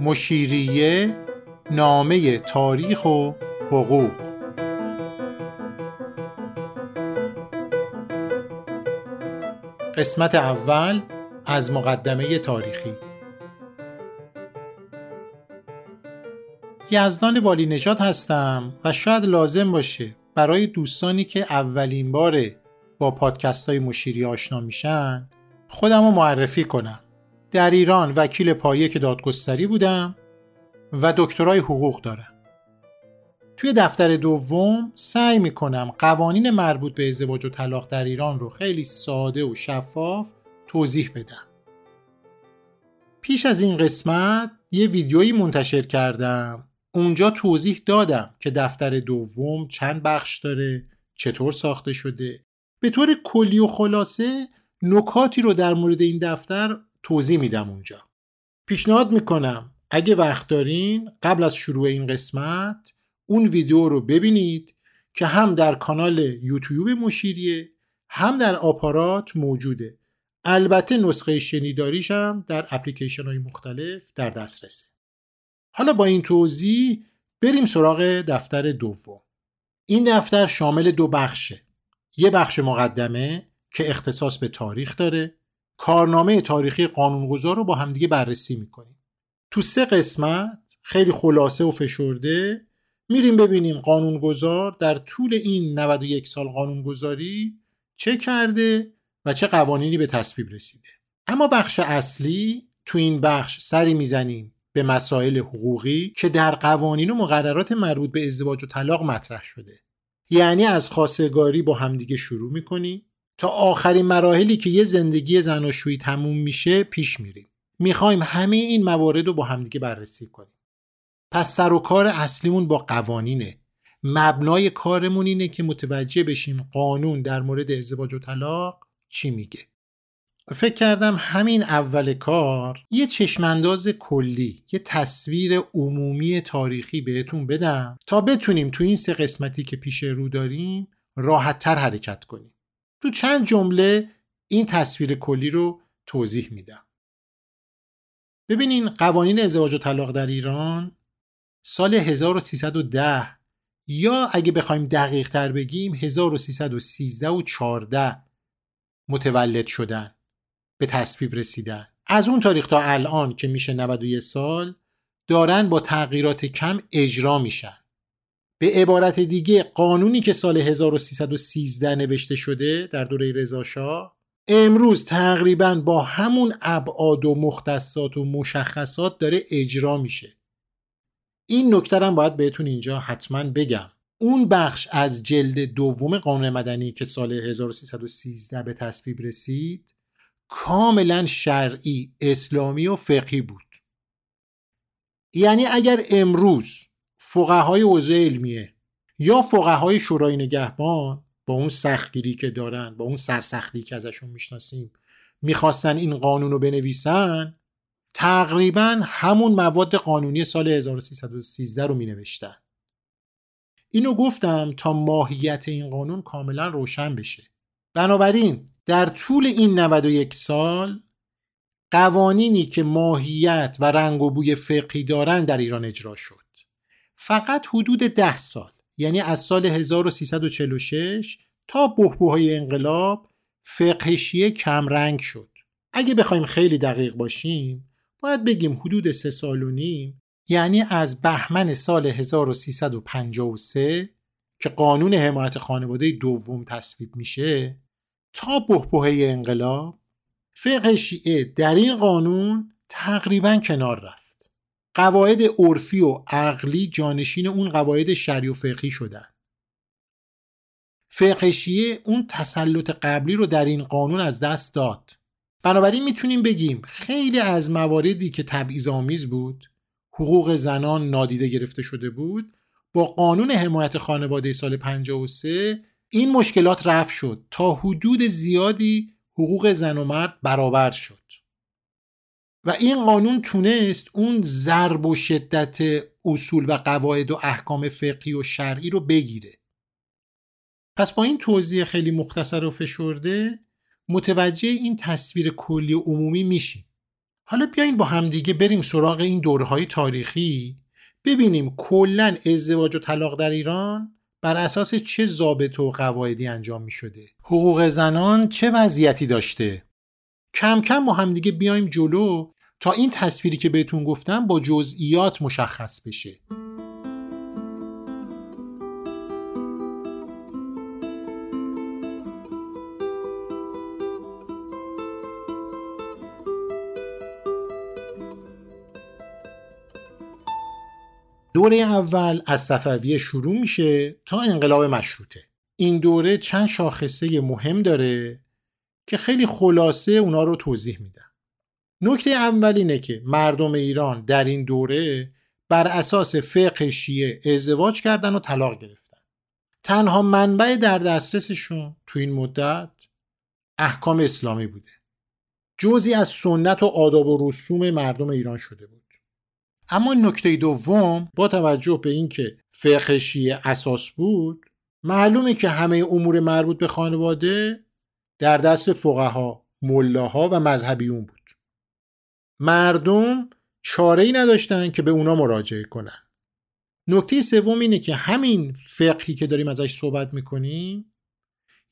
مشیریه نامه تاریخ و حقوق. قسمت اول از مقدمه تاریخی. یزدان والی نجات هستم و شاید لازم باشه برای دوستانی که اولین باره با پادکست های مشیری آشنا میشن خودم رو معرفی کنم. در ایران وکیل پایه که دادگستری بودم و دکترای حقوق دارم. توی دفتر دوم سعی می‌کنم قوانین مربوط به ازدواج و طلاق در ایران رو خیلی ساده و شفاف توضیح بدم. پیش از این قسمت یه ویدیویی منتشر کردم. اونجا توضیح دادم که دفتر دوم چند بخش داره چطور ساخته شده. به طور کلی و خلاصه نکاتی رو در مورد این دفتر توضیح میدم اونجا. پیشنهاد می‌کنم اگه وقت دارین قبل از شروع این قسمت اون ویدیو رو ببینید که هم در کانال یوتیوب مشیریه هم در آپارات موجوده. البته نسخه شنیداریش هم در اپلیکیشن های مختلف در دسترسه. حالا با این توضیح بریم سراغ دفتر دوم. این دفتر شامل دو بخشه. یه بخش مقدمه که اختصاص به تاریخ داره. کارنامه تاریخی قانونگذار رو با همدیگه بررسی می‌کنیم. تو سه قسمت خیلی خلاصه و فشرده میریم ببینیم قانونگذار در طول این 91 سال قانونگذاری چه کرده و چه قوانینی به تصویب رسیده. اما بخش اصلی تو این بخش سری می‌زنیم به مسائل حقوقی که در قوانین و مقررات مربوط به ازدواج و طلاق مطرح شده. یعنی از خواستگاری با همدیگه شروع می‌کنیم. تا آخرین مراحلی که یه زندگی زناشویی تموم میشه پیش میریم. می‌خوایم همه این موارد رو با همدیگه بررسی کنیم. پس سر و کار اصلیمون با قوانینه. مبنای کارمون اینه که متوجه بشیم قانون در مورد ازدواج و طلاق چی میگه. فکر کردم همین اول کار یه چشمانداز کلی یه تصویر عمومی تاریخی بهتون بدم تا بتونیم تو این سه قسمتی که پیش رو داریم راحتتر حرکت کنیم. تو چند جمله این تصویر کلی رو توضیح میدم. ببینین قوانین ازدواج و طلاق در ایران سال 1310 یا اگه بخوایم دقیق تر بگیم 1313 و 14 متولد شدن به تصویب رسیدن. از اون تاریخ تا الان که میشه 91 سال دارن با تغییرات کم اجرا میشن. به عبارت دیگه قانونی که سال 1313 نوشته شده در دوره رضا امروز تقریبا با همون ابعاد و مختصات و مشخصات داره اجرا میشه. این نکته هم باید بهتون اینجا حتما بگم. اون بخش از جلد دوم قانون مدنی که سال 1313 به تصویب رسید کاملا شرعی اسلامی و فقهی بود. یعنی اگر امروز فقهای حوزه علمیه یا فقهای شورای نگهبان با اون سختگیری که دارن با اون سرسختی که ازشون می‌شناسیم می‌خواستن این قانون رو بنویسن تقریبا همون مواد قانونی سال 1313 رو می نوشتن. اینو گفتم تا ماهیت این قانون کاملا روشن بشه. بنابراین در طول این 91 سال قوانینی که ماهیت و رنگ و بوی فقهی دارن در ایران اجرا شد. فقط حدود ده سال یعنی از سال 1346 تا بحبوهای انقلاب فقه شیعه کمرنگ شد. اگه بخوایم خیلی دقیق باشیم باید بگیم حدود سه سال و نیم یعنی از بهمن سال 1353 که قانون حمایت خانواده دوم تصویب میشه تا بحبوحه انقلاب فقه شیعه در این قانون تقریبا کنار رفت قواعد عرفی و عقلی جانشین اون قواعد شرعی و فقهی شدن. فقه شیعه اون تسلط قبلی رو در این قانون از دست داد. بنابراین می‌تونیم بگیم خیلی از مواردی که تبعیض آمیز بود حقوق زنان نادیده گرفته شده بود با قانون حمایت خانواده سال 53 این مشکلات رفع شد تا حدود زیادی حقوق زن و مرد برابر شد. و این قانون تونست اون ضرب و شدت اصول و قواعد و احکام فقهی و شرعی رو بگیره. پس با این توضیح خیلی مختصر و فشرده متوجه این تصویر کلی و عمومی میشیم. حالا بیاین با همدیگه بریم سراغ این دورهای تاریخی ببینیم کلا ازدواج و طلاق در ایران بر اساس چه ضابط و قواعدی انجام می شده حقوق زنان چه وضعیتی داشته؟ کم کم با همدیگه بیایم جلو تا این تصویری که بهتون گفتم با جزئیات مشخص بشه. دوره اول از صفویه شروع میشه تا انقلاب مشروطه. این دوره چند شاخصه مهم داره که خیلی خلاصه اونا رو توضیح میدم نکته اول اینه که مردم ایران در این دوره بر اساس فقه شیعه ازدواج کردن و طلاق گرفتن. تنها منبع در دسترسشون تو این مدت احکام اسلامی بوده. جزی از سنت و آداب و رسوم مردم ایران شده بود. اما نکته دوم با توجه به اینکه فقه شیعه اساس بود معلومه که همه امور مربوط به خانواده در دست فقها، ملاها و مذهبیون بود. مردم چاره ای نداشتن که به اونا مراجعه کنن. نکته سوم اینه که همین فقهی که داریم ازش صحبت می‌کنیم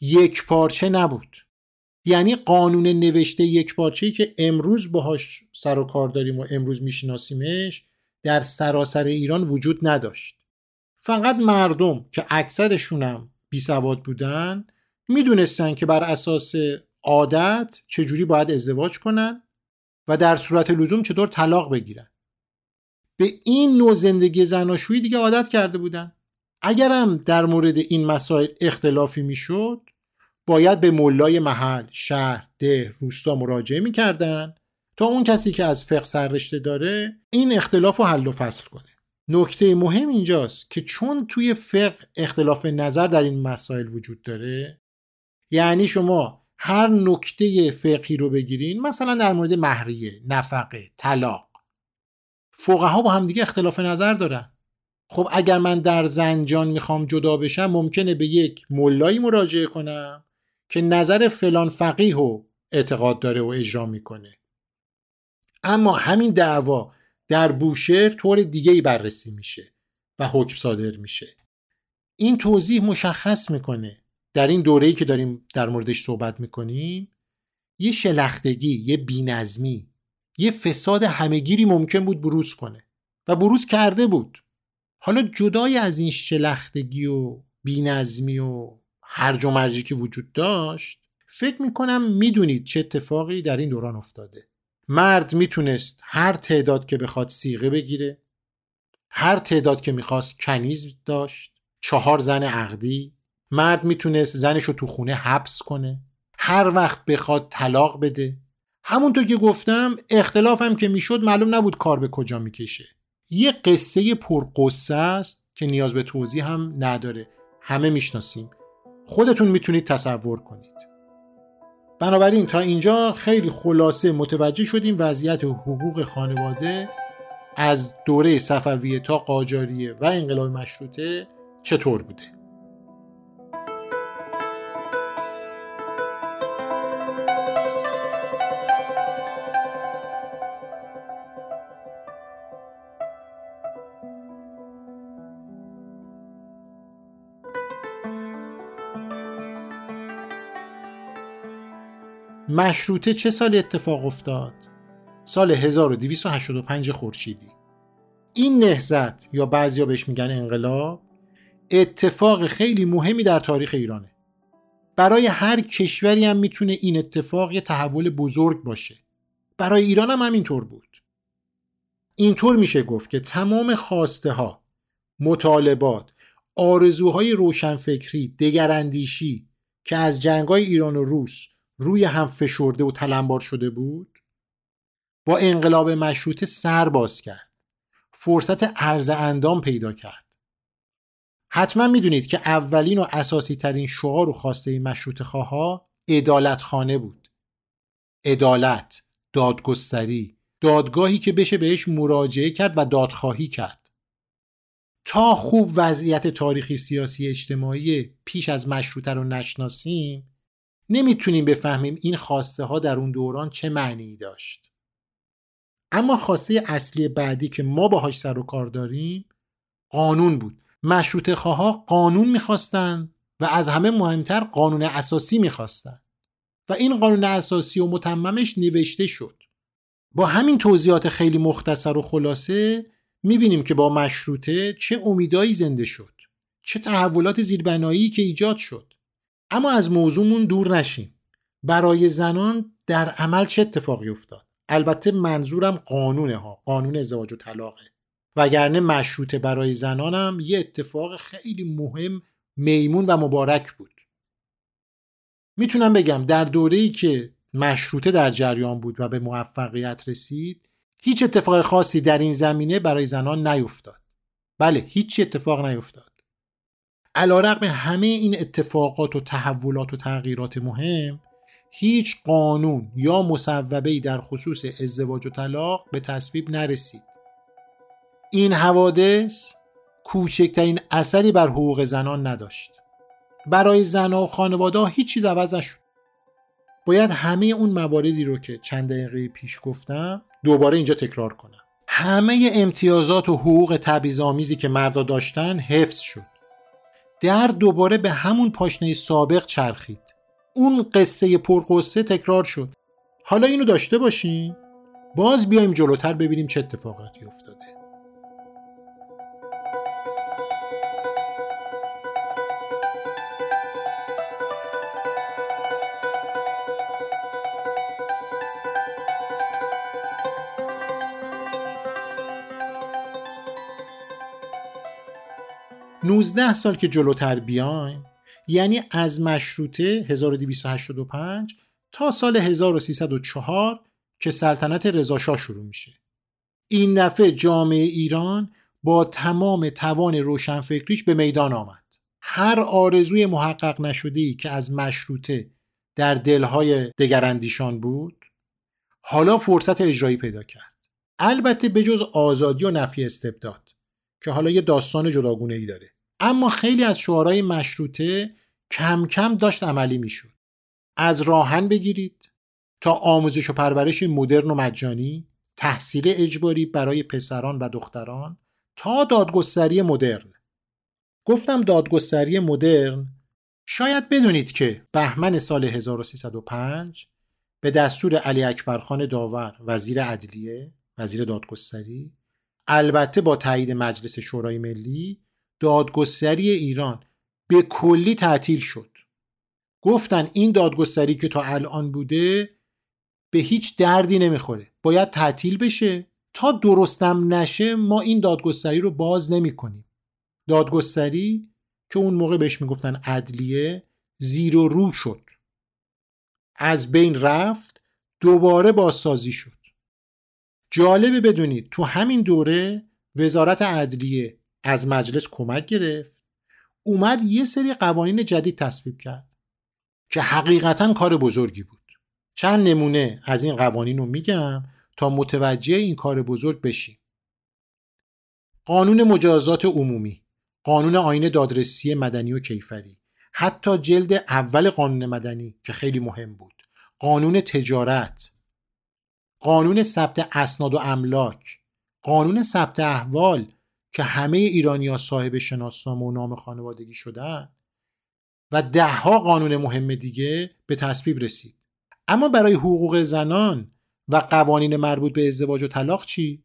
یک پارچه نبود. یعنی قانون نوشته یک پارچه که امروز باهاش سر و کار داریم و امروز میشناسیمش در سراسر ایران وجود نداشت. فقط مردم که اکثرشونم بی سواد بودن می‌دونستن که بر اساس عادت چجوری باید ازدواج کنن و در صورت لزوم چطور طلاق بگیرن. به این نوع زندگی زناشویی دیگه عادت کرده بودن. اگرم در مورد این مسائل اختلافی می‌شد باید به ملای محل، شهر، ده، روستا مراجعه می‌کردن تا اون کسی که از فقه سررشته داره این اختلاف رو حل و فصل کنه. نکته مهم اینجاست که چون توی فقه اختلاف نظر در این مسائل وجود داره یعنی شما هر نکته فقهی رو بگیرین مثلا در مورد مهریه نفقه طلاق. فقها با همدیگه اختلاف نظر دارن. خب اگر من در زنجان می‌خوام جدا بشم ممکنه به یک ملایی مراجعه کنم که نظر فلان فقیه و اعتقاد داره و اجرا می‌کنه. اما همین دعوا در بوشهر طور دیگه ای بررسی میشه و حکم صادر میشه. این توضیح مشخص می‌کنه در این دوره‌ای که داریم در موردش صحبت می‌کنیم یه شلختگی یه بینظمی یه فساد همهگیری ممکن بود بروز کنه و بروز کرده بود. حالا جدای از این شلختگی و بینظمی و هرج و مرجی که وجود داشت فکر می‌کنم می‌دونید چه اتفاقی در این دوران افتاده. مرد می‌تونست هر تعداد که بخواد سیغه بگیره هر تعداد که می‌خواست کنیز داشت چهار زن عقدی مرد می‌تونست زنش رو تو خونه حبس کنه. هر وقت بخواد طلاق بده. همونطور که گفتم اختلافم که می‌شد معلوم نبود کار به کجا می‌کشه. یه قصه پرقصه است که نیاز به توضیح هم نداره. همه می‌شناسیم. خودتون می‌تونید تصور کنید. بنابراین تا اینجا خیلی خلاصه متوجه شدیم وضعیت حقوق خانواده از دوره صفویه تا قاجاریه و انقلاب مشروطه چطور بوده. مشروطه چه سال اتفاق افتاد؟ سال 1285 خورشیدی. این نهزت یا بعضیا بهش میگن انقلاب اتفاق خیلی مهمی در تاریخ ایرانه. برای هر کشوری هم می‌تونه این اتفاق یه تحول بزرگ باشه. برای ایران هم همینطور بود. اینطور میشه گفت که تمام خواسته ها، مطالبات، آرزوهای روشنفکری، دگراندیشی که از جنگای ایران و روس روی هم فشرده و تلمبار شده بود؟ با انقلاب مشروطه سر باز کرد. فرصت عرض اندام پیدا کرد. حتما می‌دونید که اولین و اساسی ترین شعار و خواسته مشروط خواها ادالت خانه بود. عدالت دادگستری دادگاهی که بشه بهش مراجعه کرد و دادخواهی کرد. تا خوب وضعیت تاریخی سیاسی اجتماعی پیش از مشروطه رو نشناسیم نمی‌تونیم بفهمیم این خواسته ها در اون دوران چه معنی داشت. اما خواسته اصلی بعدی که ما باهاش سر و کار داریم قانون بود. مشروط خواه قانون می‌خواستن و از همه مهمتر قانون اساسی می‌خواستن. و این قانون اساسی و متممش نوشته شد. با همین توضیحات خیلی مختصر و خلاصه می‌بینیم که با مشروطه چه امیدایی زنده شد. چه تحولات زیربنایی که ایجاد شد. اما از موضوعمون دور نشیم برای زنان در عمل چه اتفاقی افتاد؟ البته منظورم قانونه ها قانون ازدواج و طلاقه وگرنه مشروطه برای زنانم یه اتفاق خیلی مهم میمون و مبارک بود. می‌تونم بگم در دوره‌ای که مشروطه در جریان بود و به موفقیت رسید هیچ اتفاق خاصی در این زمینه برای زنان نیفتاد. بله هیچ اتفاق نیفتاد. علیرغم همه این اتفاقات و تحولات و تغییرات مهم هیچ قانون یا مصوبه در خصوص ازدواج و طلاق به تصویب نرسید. این حوادث کوچکترین اثری بر حقوق زنان نداشت. برای زنها و خانواده هیچ چیز عوض نشد. باید همه اون مواردی رو که چند دقیقه پیش گفتم دوباره اینجا تکرار کنم. همه امتیازات و حقوق تبعیض‌آمیزی که مردا داشتن حفظ شد. در دوباره به همون پاشنه سابق چرخید. اون قصه پرقصه تکرار شد. حالا اینو داشته باشیم باز بیایم جلوتر ببینیم چه اتفاقاتی افتاده. 19 سال که جلوتر بیایم یعنی از مشروطه 1285 تا سال 1304 که سلطنت رضاشاه شروع میشه. این دفعه جامعه ایران با تمام توان روشنفکریش به میدان آمد. هر آرزوی محقق نشده که از مشروطه در دلهای دگراندیشان بود حالا فرصت اجرایی پیدا کرد. البته بجز آزادی و نفی استبداد که حالا یه داستان جداگونه ای داره. اما خیلی از شعارهای مشروطه کم کم داشت عملی می‌شد. از راهن بگیرید تا آموزش و پرورش مدرن و مجانی تحصیل اجباری برای پسران و دختران تا دادگستری مدرن. گفتم دادگستری مدرن شاید بدونید که بهمن سال 1305 به دستور علی اکبرخان داور وزیر عدلیه وزیر دادگستری البته با تایید مجلس شورای ملی دادگستری ایران به کلی تعطیل شد. گفتن این دادگستری که تا الان بوده به هیچ دردی نمی‌خوره. باید تعطیل بشه. تا درستم نشه ما این دادگستری رو باز نمی کنیم دادگستری که اون موقع بهش می‌گفتن عدلیه زیر و رو شد. از بین رفت دوباره بازسازی شد. جالبه بدونید تو همین دوره وزارت عدلیه از مجلس کمک گرفت. اومد یه سری قوانین جدید تصویب کرد که حقیقتا کار بزرگی بود. چند نمونه از این قوانین رو میگم تا متوجه این کار بزرگ بشیم. قانون مجازات عمومی قانون آین دادرسی مدنی و کیفری حتی جلد اول قانون مدنی که خیلی مهم بود. قانون تجارت قانون ثبت اسناد و املاک قانون ثبت احوال که همه ایرانیا صاحب شناسنامه و نام خانوادگی شدن و دهها قانون مهم دیگه به تصویب رسید. اما برای حقوق زنان و قوانین مربوط به ازدواج و طلاق چی؟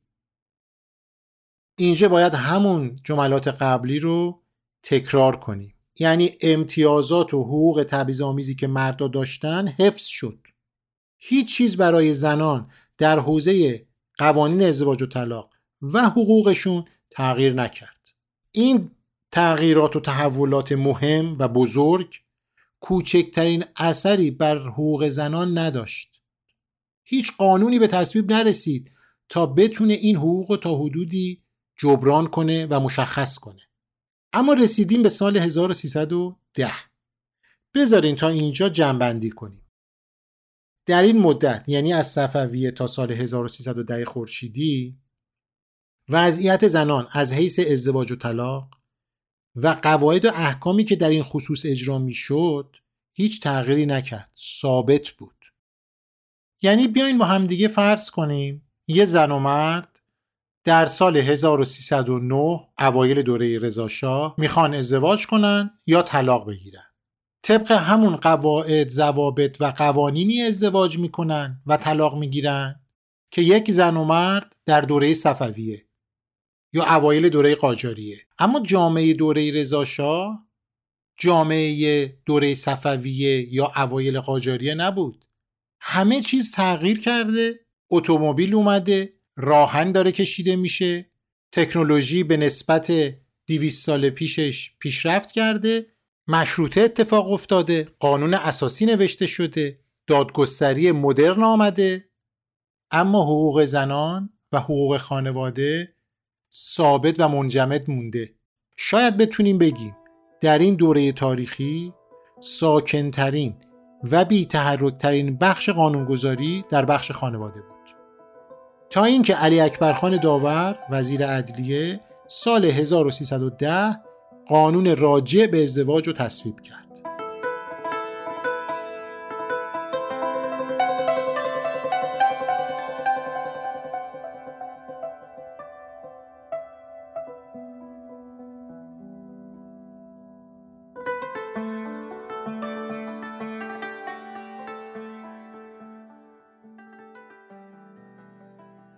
اینجا باید همون جملات قبلی رو تکرار کنیم. یعنی امتیازات و حقوق تبعیض‌آمیزی که مردا داشتن حفظ شد. هیچ چیز برای زنان در حوزه قوانین ازدواج و طلاق و حقوقشون تغییر نکرد. این تغییرات و تحولات مهم و بزرگ کوچکترین اثری بر حقوق زنان نداشت. هیچ قانونی به تصویب نرسید تا بتونه این حقوق تا حدودی جبران کنه و مشخص کنه. اما رسیدیم به سال 1310 بذارین تا اینجا جنبندی کنیم. در این مدت یعنی از صفویه تا سال 1310 خورشیدی وضعیت زنان از حیث ازدواج و طلاق و قواعد و احکامی که در این خصوص اجرا می شد هیچ تغییری نکرد ثابت بود. یعنی بیاین با همدیگه فرض کنیم یه زن و مرد در سال 1309 اوایل دوره رضاشاه می‌خوان ازدواج کنن یا طلاق بگیرن. طبق همون قواعد، ضوابط و قوانینی ازدواج می‌کنن و طلاق می‌گیرن که یک زن و مرد در دوره صفویه. یا اوایل دوره قاجاریه. اما جامعه دوره رضاشاه جامعه دوره صفویه یا اوایل قاجاریه نبود. همه چیز تغییر کرده اتومبیل اومده راهن داره کشیده میشه تکنولوژی به نسبت 200 سال پیشش پیشرفت کرده مشروطه اتفاق افتاده قانون اساسی نوشته شده دادگستری مدرن آمده. اما حقوق زنان و حقوق خانواده ثابت و منجمد مونده. شاید بتونیم بگیم در این دوره تاریخی ساکنترین و بی تحرکترین بخش قانونگذاری در بخش خانواده بود. تا اینکه علی اکبرخان داور وزیر عدلیه سال 1310 قانون راجع به ازدواج رو تصویب کرد.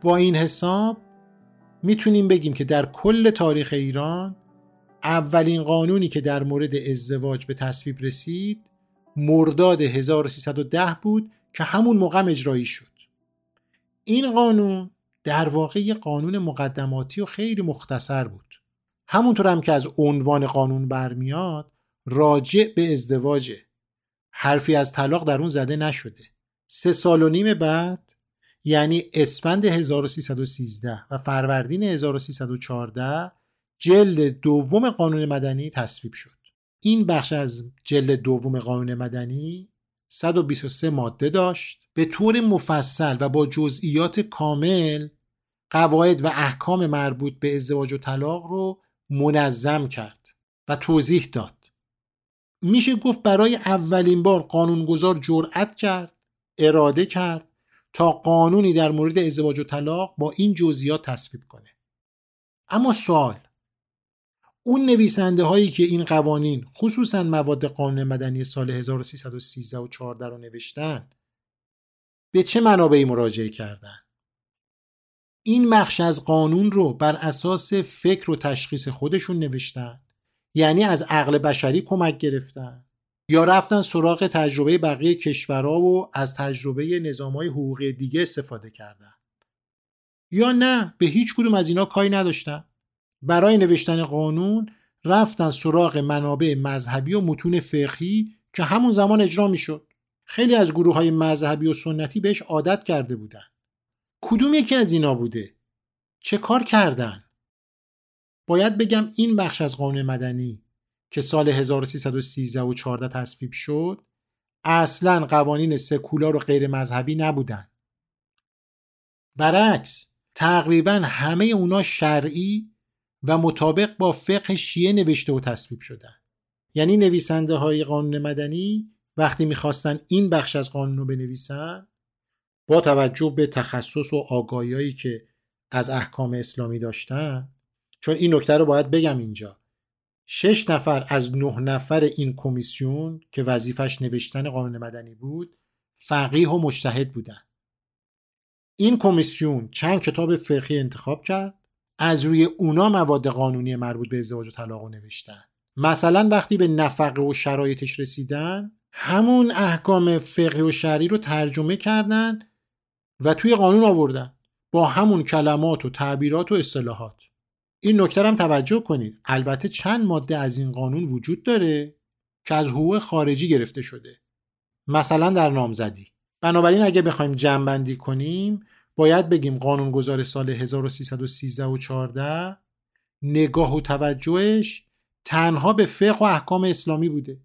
با این حساب می‌تونیم بگیم که در کل تاریخ ایران اولین قانونی که در مورد ازدواج به تصویب رسید مرداد 1310 بود که همون موقع اجرایی شد. این قانون در واقع یه قانون مقدماتی و خیلی مختصر بود. همونطور هم که از عنوان قانون برمیاد راجع به ازدواجه. حرفی از طلاق در اون زده نشده. سه سال و نیم بعد یعنی اسفند 1313 و فروردین 1314 جلد دوم قانون مدنی تصویب شد. این بخش از جلد دوم قانون مدنی 123 ماده داشت. به طور مفصل و با جزئیات کامل قواعد و احکام مربوط به ازدواج و طلاق رو منظم کرد و توضیح داد. میشه گفت برای اولین بار قانونگذار جرأت کرد اراده کرد تا قانونی در مورد ازدواج و طلاق با این جزئیات تصویب کنه. اما سوال اون نویسنده هایی که این قوانین خصوصا مواد قانون مدنی سال 1313 و 14 رو نوشتن به چه منابعی مراجعه کردن؟ این بخش از قانون رو بر اساس فکر و تشخیص خودشون نوشتن یعنی از عقل بشری کمک گرفتن. یا رفتن سراغ تجربه بقیه کشورها و از تجربه نظامهای حقوقی دیگه استفاده کردن؟ یا نه به هیچ کدوم از اینا کاری نداشتن. برای نوشتن قانون رفتن سراغ منابع مذهبی و متون فقهی که همون زمان اجرا می‌شد. خیلی از گروه های مذهبی و سنتی بهش عادت کرده بودن. کدوم یکی از اینا بوده؟ چه کار کردن؟ باید بگم این بخش از قانون مدنی که سال 1313 و 14 تصویب شد اصلا قوانین سکولار و غیر مذهبی نبودن. برعکس تقریبا همه اونا شرعی و مطابق با فقه شیعه نوشته و تصویب شدن. یعنی نویسنده های قانون مدنی وقتی می‌خواستن این بخش از قانون رو بنویسن با توجه به تخصص و آگاهیایی که از احکام اسلامی داشتن چون این نکته رو باید بگم اینجا. شش نفر از نه نفر این کمیسیون که وظیفش نوشتن قانون مدنی بود فقیه و مجتهد بودن. این کمیسیون چند کتاب فقهی انتخاب کرد از روی اونا مواد قانونی مربوط به ازدواج و طلاق رو نوشتن. مثلا وقتی به نفقه و شرایطش رسیدن همون احکام فقهی و شرعی رو ترجمه کردن و توی قانون آوردن با همون کلمات و تعبیرات و اصطلاحات. این نکته هم توجه کنید. البته چند ماده از این قانون وجود داره که از حقوق خارجی گرفته شده. مثلا در نامزدی. بنابراین اگه بخوایم جمعبندی کنیم باید بگیم قانونگذار سال 1313 و 14 نگاه و توجهش تنها به فقه و احکام اسلامی بوده.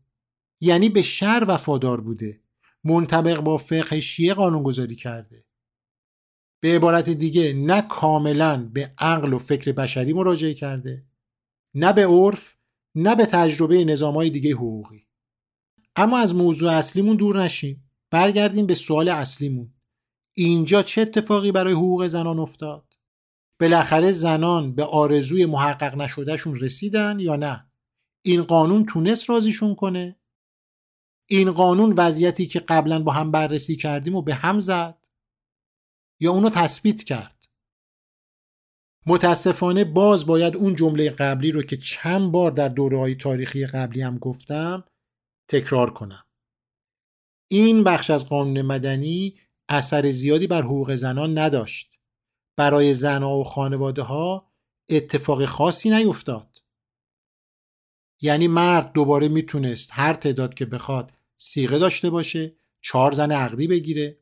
یعنی به شر وفادار بوده. منطبق با فقه شیعه قانونگذاری کرده. به عبارت دیگه نه کاملا به عقل و فکر بشری مراجعه کرده نه به عرف نه به تجربه نظام های دیگه حقوقی. اما از موضوع اصلیمون دور نشیم. برگردیم به سوال اصلیمون. اینجا چه اتفاقی برای حقوق زنان افتاد؟ بالاخره زنان به آرزوی محقق نشدهشون رسیدن یا نه؟ این قانون تونست رازیشون کنه؟ این قانون وضعیتی که قبلا با هم بررسی کردیم و به هم زد؟ یا اونو تثبیت کرد. متاسفانه باز باید اون جمله قبلی رو که چند بار در دوره های تاریخی قبلی هم گفتم تکرار کنم. این بخش از قانون مدنی اثر زیادی بر حقوق زنان نداشت. برای زنها و خانواده ها اتفاق خاصی نیفتاد یعنی مرد دوباره می‌تونست هر تعداد که بخواد سیغه داشته باشه چهار زن عقدی بگیره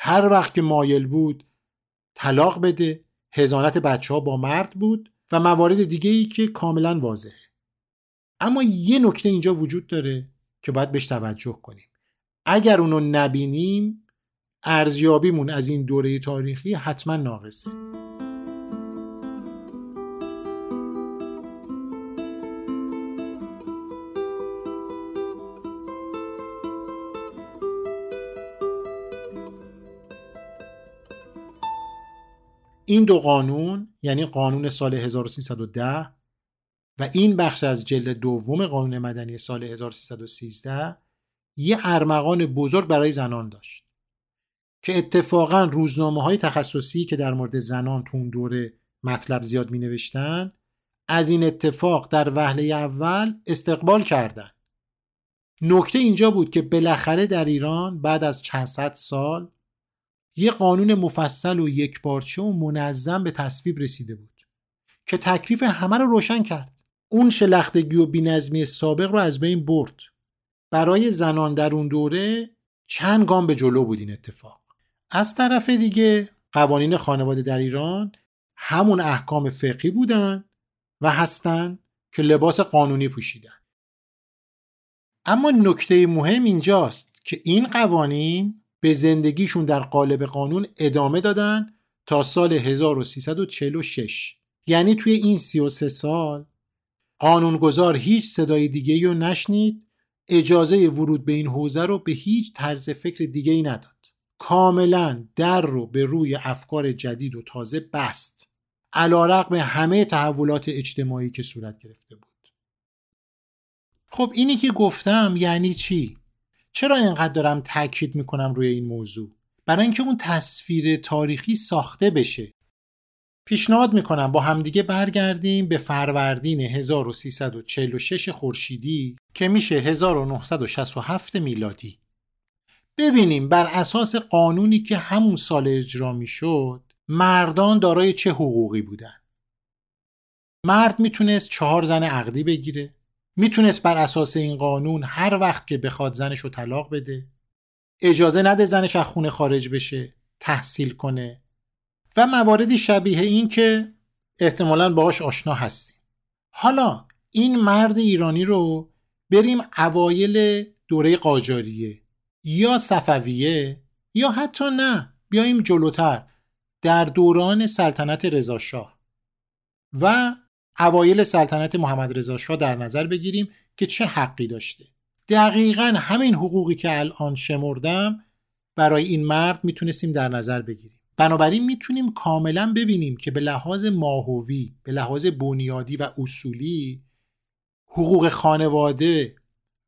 هر وقت که مایل بود طلاق بده هزانت بچه ها با مرد بود و موارد دیگه ای که کاملا واضحه. اما یه نکته اینجا وجود داره که باید بهش توجه کنیم. اگر اونو نبینیم ارزیابیمون از این دوره تاریخی حتما ناقصه. این دو قانون یعنی قانون سال 1310 و این بخش از جلد دوم قانون مدنی سال 1313 یه ارمغان بزرگ برای زنان داشت که اتفاقا روزنامه های تخصصی که در مورد زنان تو اون دوره مطلب زیاد می نوشتن از این اتفاق در وهله اول استقبال کردند. نکته اینجا بود که بالاخره در ایران بعد از چند صد سال یه قانون مفصل و یک بارچه و منظم به تصویب رسیده بود که تکلیف همه رو روشن کرد. اون شلختگی و بینظمی سابق رو از بین برد. برای زنان در اون دوره چند گام به جلو بود این اتفاق. از طرف دیگه قوانین خانواده در ایران همون احکام فقهی بودن و هستن که لباس قانونی پوشیدن. اما نکته مهم اینجاست که این قوانین به زندگیشون در قالب قانون ادامه دادن تا سال 1346 یعنی توی این 33 سال قانونگذار هیچ صدای دیگه رو نشنید اجازه ورود به این حوزه رو به هیچ طرز فکر دیگه ای نداد. کاملا در رو به روی افکار جدید و تازه بست. علا رقم همه تحولات اجتماعی که صورت گرفته بود. خب اینی که گفتم یعنی چی؟ چرا اینقدر دارم تاکید می‌کنم روی این موضوع؟ برای اینکه اون تصویر تاریخی ساخته بشه. پیشنهاد می‌کنم با همدیگه برگردیم به فروردین 1346 خورشیدی که میشه 1967 میلادی. ببینیم بر اساس قانونی که همون سال اجرا می‌شد مردان دارای چه حقوقی بودن؟ مرد می‌تونست چهار زن عقدی بگیره. می‌تونست بر اساس این قانون هر وقت که بخواد زنش رو طلاق بده اجازه نده زنش از خونه خارج بشه تحصیل کنه. و مواردی شبیه این که احتمالا باهاش آشنا هستیم. حالا این مرد ایرانی رو بریم اوایل دوره قاجاریه. یا صفویه یا حتی نه بیایم جلوتر. در دوران سلطنت رضاشاه. و اوایل سلطنت محمد رضا شاه در نظر بگیریم که چه حقی داشته. دقیقا همین حقوقی که الان شمردم برای این مرد می‌تونستیم در نظر بگیریم. بنابراین می‌تونیم کاملا ببینیم که به لحاظ ماهوی به لحاظ بنیادی و اصولی حقوق خانواده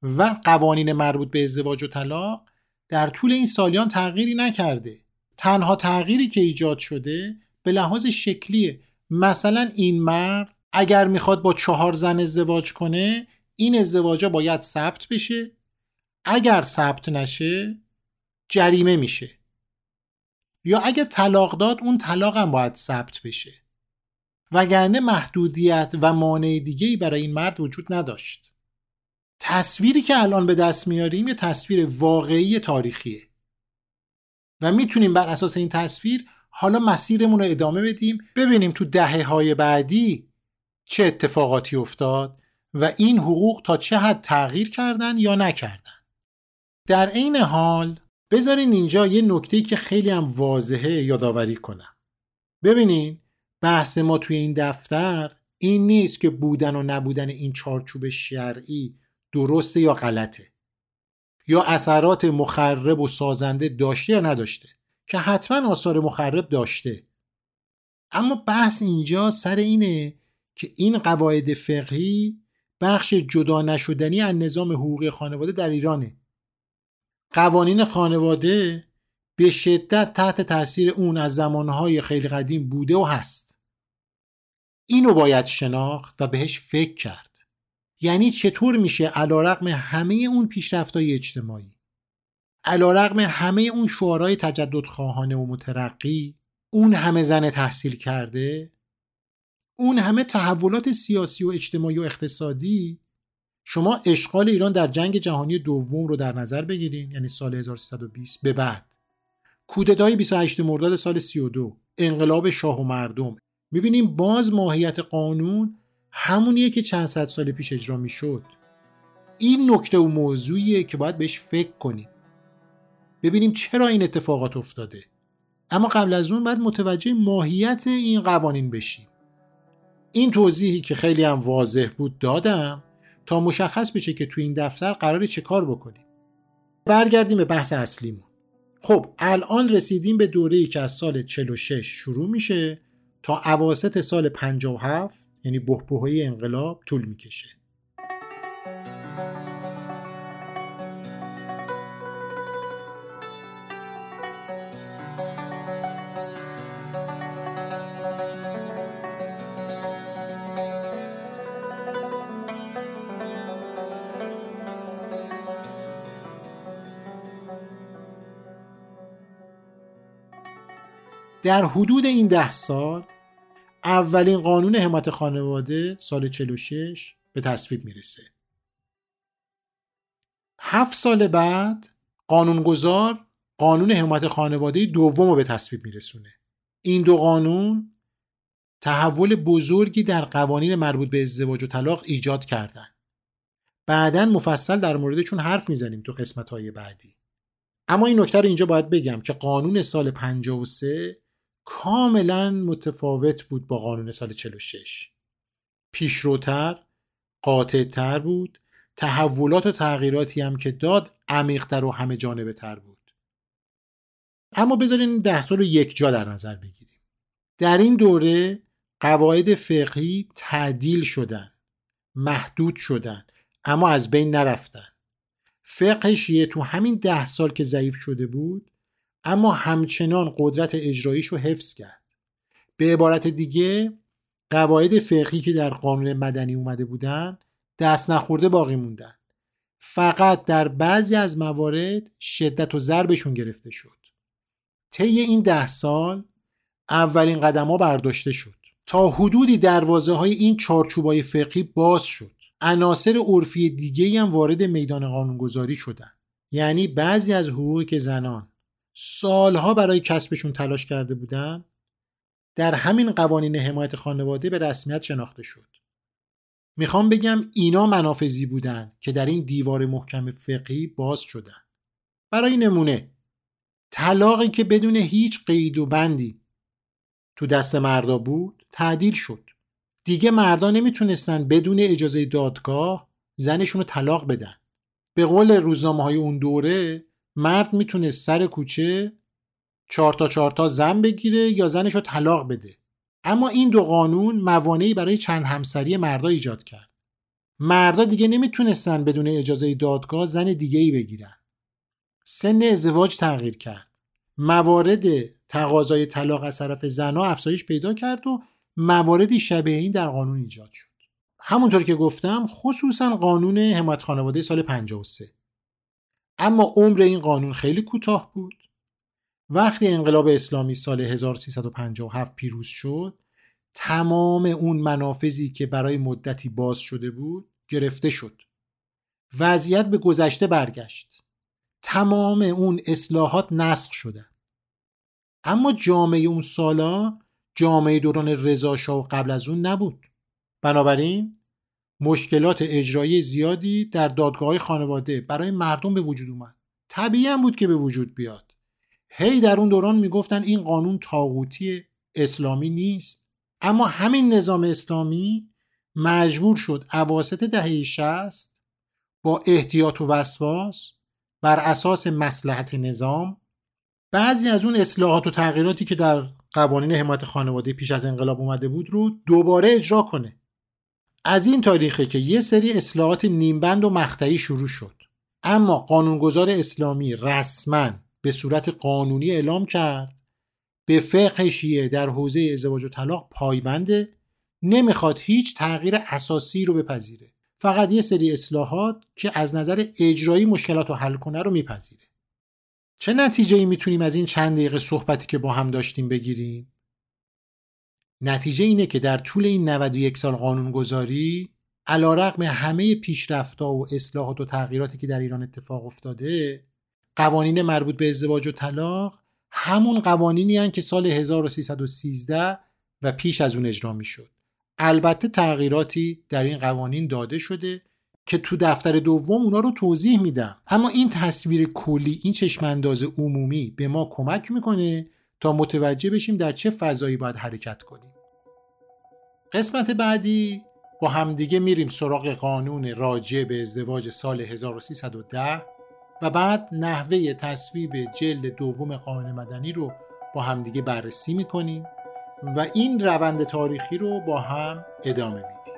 و قوانین مربوط به ازدواج و طلاق در طول این سالیان تغییری نکرده. تنها تغییری که ایجاد شده به لحاظ شکلیه. مثلا این مرد اگر می‌خواد با چهار زن ازدواج کنه این ازدواجا باید ثبت بشه. اگر ثبت نشه جریمه میشه. یا اگر طلاق داد اون طلاق هم باید ثبت بشه. وگرنه محدودیت و مانع دیگه برای این مرد وجود نداشت. تصویری که الان به دست میاریم یه تصویر واقعی تاریخیه. و می‌تونیم بر اساس این تصویر حالا مسیرمون رو ادامه بدیم. ببینیم تو دهه های بعدی چه اتفاقاتی افتاد و این حقوق تا چه حد تغییر کردن یا نکردن. در عین حال بذارین اینجا یه نکته که خیلی هم واضحه یادآوری کنم. ببینین بحث ما توی این دفتر این نیست که بودن و نبودن این چارچوب شرعی درسته یا غلطه. یا اثرات مخرب و سازنده داشته یا نداشته که حتما آثار مخرب داشته. اما بحث اینجا سر اینه که این قواعد فقهی بخش جدا نشدنی از نظام حقوقی خانواده در ایرانه. قوانین خانواده به شدت تحت تاثیر اون از زمانهای خیلی قدیم بوده و هست. اینو باید شناخت و بهش فکر کرد. یعنی چطور میشه علا رقم همه اون پیشرفتهای اجتماعی علا رقم همه اون شعارهای تجدد خواهانه و مترقی اون همه زن تحصیل کرده اون همه تحولات سیاسی و اجتماعی و اقتصادی شما اشغال ایران در جنگ جهانی دوم رو در نظر بگیرین یعنی سال 1320 به بعد. کودتای 28 مرداد سال 32 انقلاب شاه و مردم. می‌بینیم باز ماهیت قانون همونیه که چند صد سال پیش اجرا می‌شد. این نکته و موضوعیه که باید بهش فکر کنیم. ببینیم چرا این اتفاقات افتاده. اما قبل از اون باید متوجه ماهیت این قوانین بشیم. این توضیحی که خیلی هم واضح بود دادم تا مشخص بشه که تو این دفتر قرار چه کار بکنیم. برگردیم به بحث اصلیمون. خب الان رسیدیم به دوره‌ای که از سال 46 شروع میشه تا اواسط سال 57 یعنی بحبوهای انقلاب طول می‌کشه. در حدود این ده سال اولین قانون حمایت خانواده سال 46 به تصویب می‌رسه. هفت سال بعد قانونگذار قانون حمایت خانواده دوم رو به تصویب میرسونه. این دو قانون تحول بزرگی در قوانین مربوط به ازدواج و طلاق ایجاد کردن. بعدا مفصل در موردشون حرف می‌زنیم تو قسمت های بعدی. اما این نکته رو اینجا باید بگم که قانون سال 53 کاملا متفاوت بود با قانون سال 46 پیشروتر قاطعتر بود. تحولات و تغییراتی هم که داد عمیقتر و همه جانبه تر بود. اما بذارین ده سال رو یک جا در نظر بگیریم. در این دوره قواعد فقهی تعدیل شدن محدود شدن اما از بین نرفتن. فقه شیعه تو همین ده سال که ضعیف شده بود اما همچنان قدرت اجراییش رو حفظ کرد. به عبارت دیگه قواعد فقهی که در قانون مدنی اومده بودن دست نخورده باقی موندن. فقط در بعضی از موارد شدت و ضربشون گرفته شد. طی این ده سال اولین قدم ها برداشته شد. تا حدودی دروازه های این چارچوبای فقهی باز شد. عناصر عرفی دیگه هم وارد میدان قانونگذاری شدن. یعنی بعضی از حقوقی که زنان سالها برای کسبشون تلاش کرده بودن در همین قوانین حمایت خانواده به رسمیت شناخته شد. می‌خوام بگم اینا منافذی بودن که در این دیوار محکم فقهی باز شدن. برای نمونه طلاقی که بدون هیچ قید و بندی تو دست مردا بود تعدیل شد. دیگه مردا نمی‌تونستن بدون اجازه دادگاه زنشون رو طلاق بدن. به قول روزنامه های اون دوره مرد می‌تونه سر کوچه چهار تا چهار تا زن بگیره یا زنش رو طلاق بده. اما این دو قانون موانعی برای چند همسری مردا ایجاد کرد. مردا دیگه نمی‌تونستن بدون اجازه دادگاه زن دیگه ای بگیرن. سن ازدواج تغییر کرد. موارد تقاضای طلاق از طرف زنها افزایش پیدا کرد و مواردی شبیه این در قانون ایجاد شد. همونطور که گفتم خصوصا قانون حمایت خانواده سال 53 اما عمر این قانون خیلی کوتاه بود. وقتی انقلاب اسلامی سال 1357 پیروز شد تمام اون منافذی که برای مدتی باز شده بود گرفته شد. وضعیت به گذشته برگشت. تمام اون اصلاحات نسخ شدن اما جامعه اون سالا جامعه دوران رضا و قبل از اون نبود. بنابراین مشکلات اجرایی زیادی در دادگاه خانواده برای مردم به وجود اومد. طبیعی هم بود که به وجود بیاد. هی در اون دوران می‌گفتن این قانون تاغوتی اسلامی نیست. اما همین نظام اسلامی مجبور شد اواسط دهه 60 با احتیاط و وسواس بر اساس مسلحت نظام بعضی از اون اصلاحات و تغییراتی که در قوانین حمایت خانواده پیش از انقلاب اومده بود رو دوباره اجرا کنه. از این تاریخه که یه سری اصلاحات نیمبند و مقطعی شروع شد. اما قانونگذار اسلامی رسما به صورت قانونی اعلام کرد به فقه شیعه در حوزه ازدواج و طلاق پایبنده نمی‌خواد هیچ تغییر اساسی رو بپذیره. فقط یه سری اصلاحات که از نظر اجرایی مشکلات رو حل کنه رو میپذیره. چه نتیجه ای می‌تونیم از این چند دقیقه صحبتی که با هم داشتیم بگیریم؟ نتیجه اینه که در طول این 91 سال قانونگذاری علا رقم همه پیشرفتا و اصلاحات و تغییراتی که در ایران اتفاق افتاده قوانین مربوط به ازدواج و طلاق همون قوانینی هن که سال 1313 و پیش از اون اجرا می شد. البته تغییراتی در این قوانین داده شده که تو دفتر دوم اونا رو توضیح میدم اما این تصویر کلی این چشمانداز عمومی به ما کمک می‌کنه تا متوجه بشیم در چه فضایی باید حرکت کنیم. قسمت بعدی با همدیگه میریم سراغ قانون راجع به ازدواج سال 1310 و بعد نحوه تصویب جلد دوم قانون مدنی رو با همدیگه بررسی می‌کنیم و این روند تاریخی رو با هم ادامه میدیم.